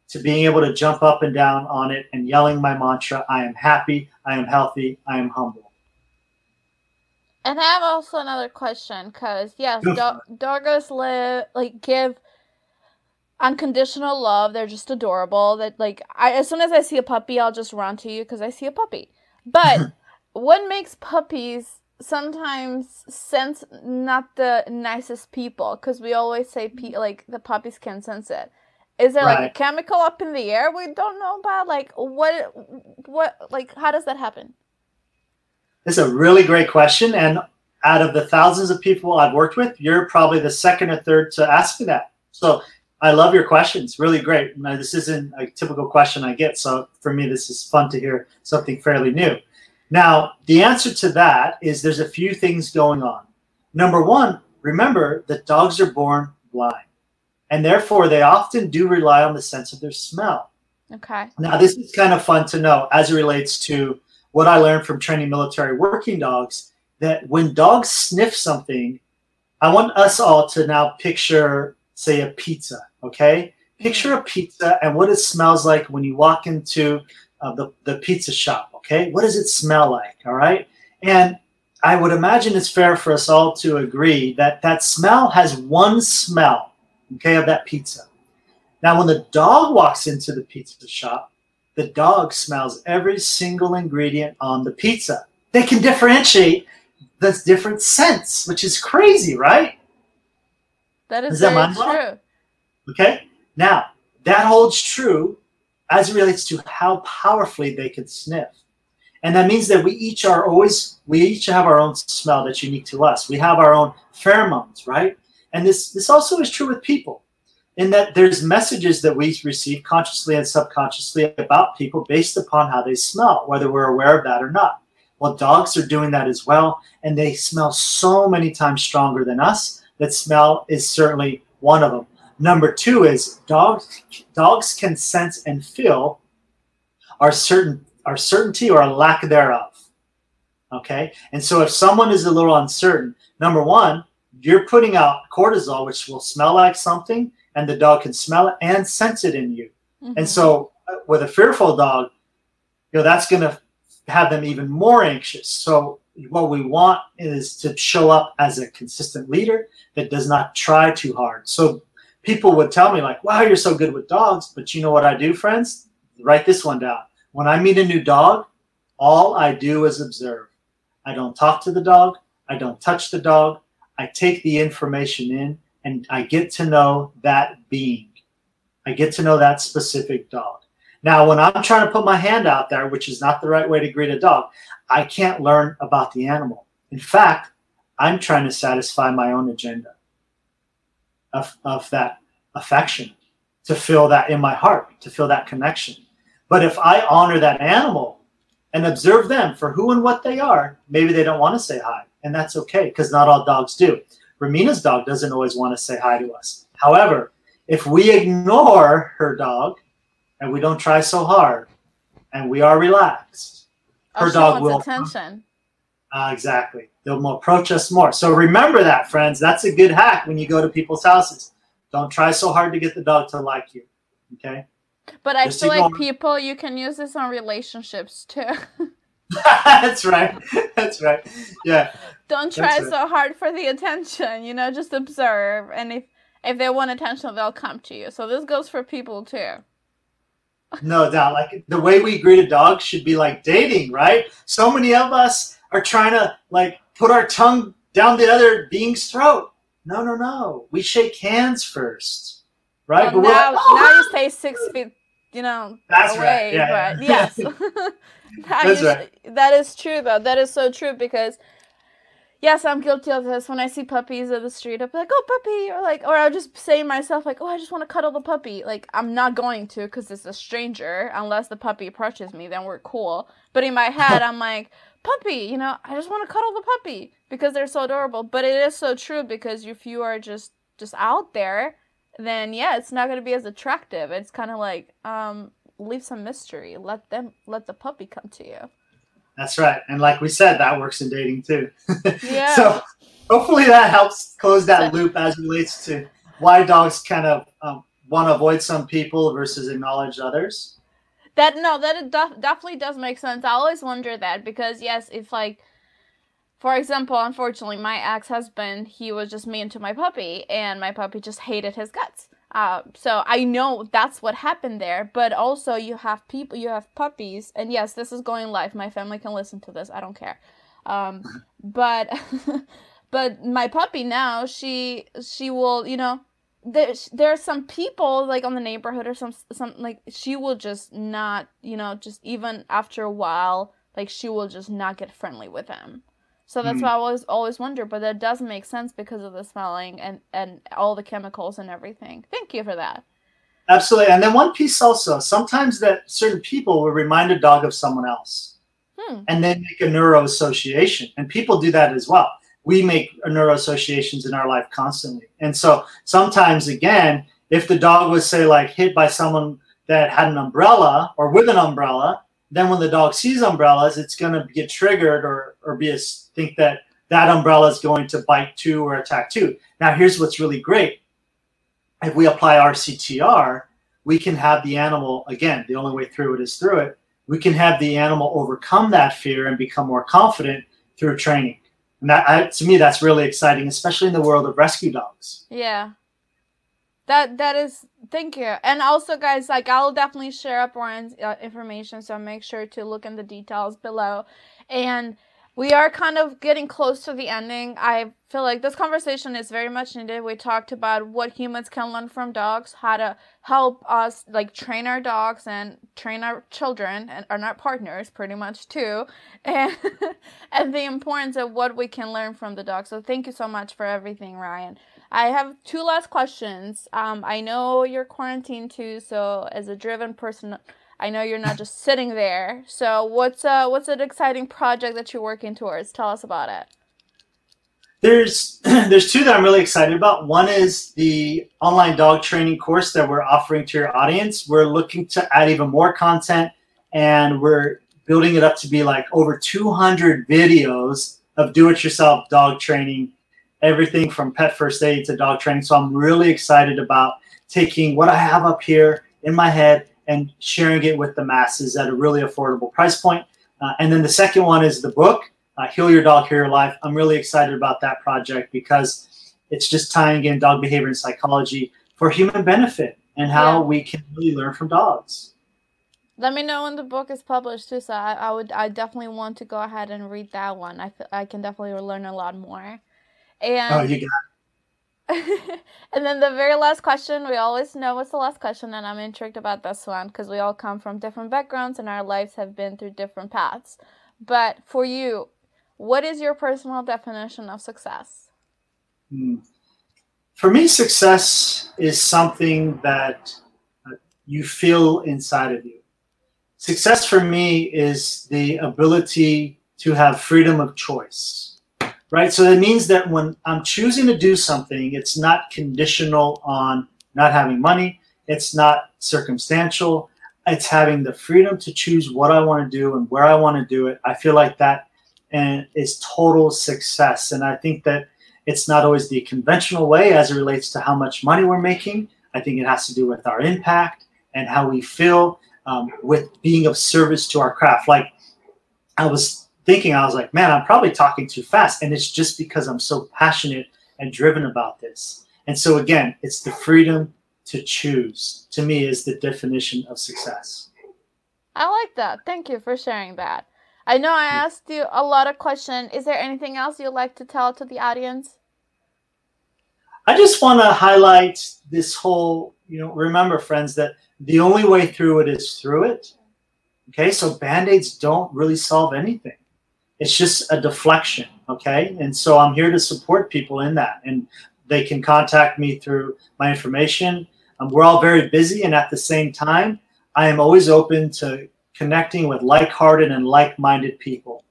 to being able to jump up and down on it and yelling my mantra I am happy, I am healthy, I am humble. And I have also another question because yes, do- doggos live like give unconditional love. They're just adorable. That like I as soon as I see a puppy, I'll just run to you because I see a puppy. But what makes puppies sometimes sense not the nicest people? Because we always say pe- mm. like the puppies can sense it. Is there like a chemical up in the air we don't know about? Like what what like how does that happen? It's a really great question. And out of the thousands of people I've worked with, you're probably the second or third to ask me that. So I love your questions. Really great. Now, this isn't a typical question I get. So for me, this is fun to hear something fairly new. Now, the answer to that is there's a few things going on. Number one, remember that dogs are born blind, and therefore they often do rely on the sense of their smell. Okay. Now, this is kind of fun to know as it relates to what I learned from training military working dogs that when dogs sniff something, I want us all to now picture, say, a pizza, okay? Picture a pizza and what it smells like when you walk into uh, the, the pizza shop, okay? What does it smell like, all right? And I would imagine it's fair for us all to agree that that smell has one smell, okay, of that pizza. Now, when the dog walks into the pizza shop, the dog smells every single ingredient on the pizza. They can differentiate the different scents, which is crazy, right? That is Is that very true. Okay. Now, that holds true as it relates to how powerfully they can sniff. And that means that we each are always, we each have our own smell that's unique to us. We have our own pheromones, right? And this, this also is true with people in that there's messages that we receive consciously and subconsciously about people based upon how they smell, whether we're aware of that or not. Well, dogs are doing that as well, and they smell so many times stronger than us. That smell is certainly one of them. Number two is dogs. Dogs can sense and feel our certain our certainty or a lack thereof. Okay, and so if someone is a little uncertain, number one, you're putting out cortisol, which will smell like something, and the dog can smell it and sense it in you. Mhm. And so, uh, with a fearful dog, you know that's going to have them even more anxious. So, what we want is to show up as a consistent leader that does not try too hard. So, people would tell me like, "Wow, you're so good with dogs," but you know what I do, friends? Write this one down. When I meet a new dog, all I do is observe. I don't talk to the dog. I don't touch the dog. I take the information in and I get to know that being. I get to know that specific dog. Now, when I'm trying to put my hand out there, which is not the right way to greet a dog, I can't learn about the animal. In fact, I'm trying to satisfy my own agenda of, of that affection, to feel that in my heart, to feel that connection. But if I honor that animal and observe them for who and what they are, maybe they don't want to say hi. And that's okay because not all dogs do. Romina's dog doesn't always want to say hi to us. However, if we ignore her dog and we don't try so hard and we are relaxed, Oh, her dog will- attention. uh, exactly, they'll approach us more. So remember that, friends. That's a good hack when you go to people's houses. Don't try so hard to get the dog to like you. Okay. But I Just feel like ignore- people, you can use this on relationships too. That's right. That's right. Yeah. Don't try right. so hard for the attention. You know, just observe, and if if they want attention, they'll come to you. So this goes for people too. No doubt. Like the way we greet a dog should be like dating, right? So many of us are trying to like put our tongue down the other being's throat. No, no, no. We shake hands first, right? Well, we're now, like, "Oh, now you stay six feet, you know, That's away. right. Yeah, but yeah. yes, that That's is- right. that is true though. That is so true because. Yes, I'm guilty of this. When I see puppies in the street, I'll be like, "Oh, puppy," or like, or I'll just say to myself, like, "Oh, I just want to cuddle the puppy." Like, I'm not going to because it's a stranger. Unless the puppy approaches me, then we're cool. But in my head, I'm like, "Puppy," you know, I just want to cuddle the puppy because they're so adorable. But it is so true because if you are just just out there, then yeah, it's not gonna be as attractive. It's kind of like um, leave some mystery. Let them let the puppy come to you. That's right. And like we said, that works in dating too. Yeah. so hopefully that helps close that loop as it relates to why dogs kind of um, want to avoid some people versus acknowledge others. That no, that def- definitely does make sense. I always wonder that because yes, if like, for example, unfortunately, my ex husband, he was just mean to my puppy, and my puppy just hated his guts. Uh, so I know that's what happened there, but also you have people, you have puppies, and yes, this is going live. My family can listen to this. I don't care. Um, but but my puppy now, she she will, you know, there's there are some people like on the neighborhood or some some like she will just not, you know, just even after a while, like she will just not get friendly with him. So that's mm-hmm. why I always always wonder, but that does make sense because of the smelling and and all the chemicals and everything. Thank you for that. Absolutely, and then one piece also. Sometimes that certain people will remind a dog of someone else, hmm. and then make a neuro association, and people do that as well. We make neuro associations in our life constantly, and so sometimes again, if the dog was say like hit by someone that had an umbrella or with an umbrella, then when the dog sees umbrellas, it's going to get triggered or, or be a, think that that umbrella is going to bite too or attack too. Now, here's what's really great. If we apply RCTR, we can have the animal, again, the only way through it is through it. We can have the animal overcome that fear and become more confident through training. And that, I, to me, that's really exciting, especially in the world of rescue dogs. Yeah that that is thank you. And also guys like i'll definitely share up Ryan's uh, information so make sure to look in the details below. And we are kind of getting close to the ending. I feel like this conversation is very much needed. We talked about what humans can learn from dogs how to help us like train our dogs and train our children and, and our partners pretty much too. And and the importance of what we can learn from the dog so thank you so much for everything ryan I have two last questions. Um, I know you're quarantined too, so as a driven person, I know you're not just sitting there. So what's uh what's an exciting project that you're working towards? Tell us about it. There's there's two that I'm really excited about. One is the online dog training course that we're offering to your audience. We're looking to add even more content and we're building it up to be like over 200 videos of do-it-yourself dog training everything from pet first aid to dog training. So I'm really excited about taking what I have up here in my head and sharing it with the masses at a really affordable price point. Uh, and then the second one is the book, uh, Heal Your Dog, Heal Your Life. I'm really excited about that project because it's just tying in dog behavior and psychology for human benefit and how yeah. we can really learn from dogs. Let me know when the book is published too. So I, I would I definitely want to go ahead and read that one. I, I can definitely learn a lot more. And oh, you got. and then the very last question, we always know what's the last question, and I'm intrigued about this one because we all come from different backgrounds and our lives have been through different paths. But for you, what is your personal definition of success? Hmm. For me, success is something that uh, you feel inside of you. Success for me is the ability to have freedom of choice right? So that means that when I'm choosing to do something, it's not conditional on not having money, it's not circumstantial, it's having the freedom to choose what I want to do and where I want to do it. I feel like that and is total success. And I think that it's not always the conventional way as it relates to how much money we're making. I think it has to do with our impact and how we feel um, with being of service to our craft. Like I was thinking, I was like, man, I'm probably talking too fast. And it's just because I'm so passionate and driven about this. And so, again, it's the freedom to choose, to me, is the definition of success. I like that. Thank you for sharing that. I know I asked you a lot of questions. Is there anything else you'd like to tell to the audience? I just want to highlight this whole, you know, remember, friends, that the only way through it is through it. Okay, so band aids don't really solve anything it's just a deflection okay? And so i'm here to support people in that and they can contact me through my information. Um, we're all very busy and at the same time i am always open to connecting with like-hearted and like-minded people.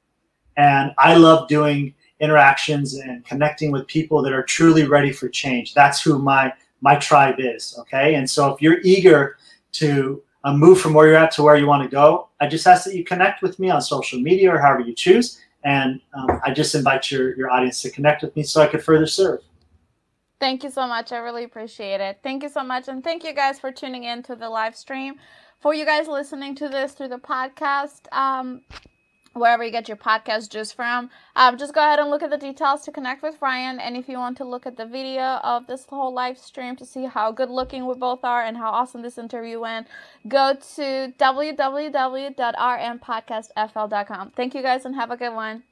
And i love doing interactions and connecting with people that are truly ready for change. That's who my my tribe is okay? And so if you're eager to uh, move from where you're at to where you want to go, I just ask that you connect with me on social media or however you choose. And um, I just invite your, your audience to connect with me so I could further serve. Thank you so much. I really appreciate it. Thank you so much. And thank you guys for tuning in to the live stream. For you guys listening to this through the podcast, um, wherever you get your podcast just from. Um, just go ahead and look at the details to connect with Ryan. And if you want to look at the video of this whole live stream to see how good looking we both are and how awesome this interview went, go to www.rmpodcastfl.com. Thank you guys and have a good one.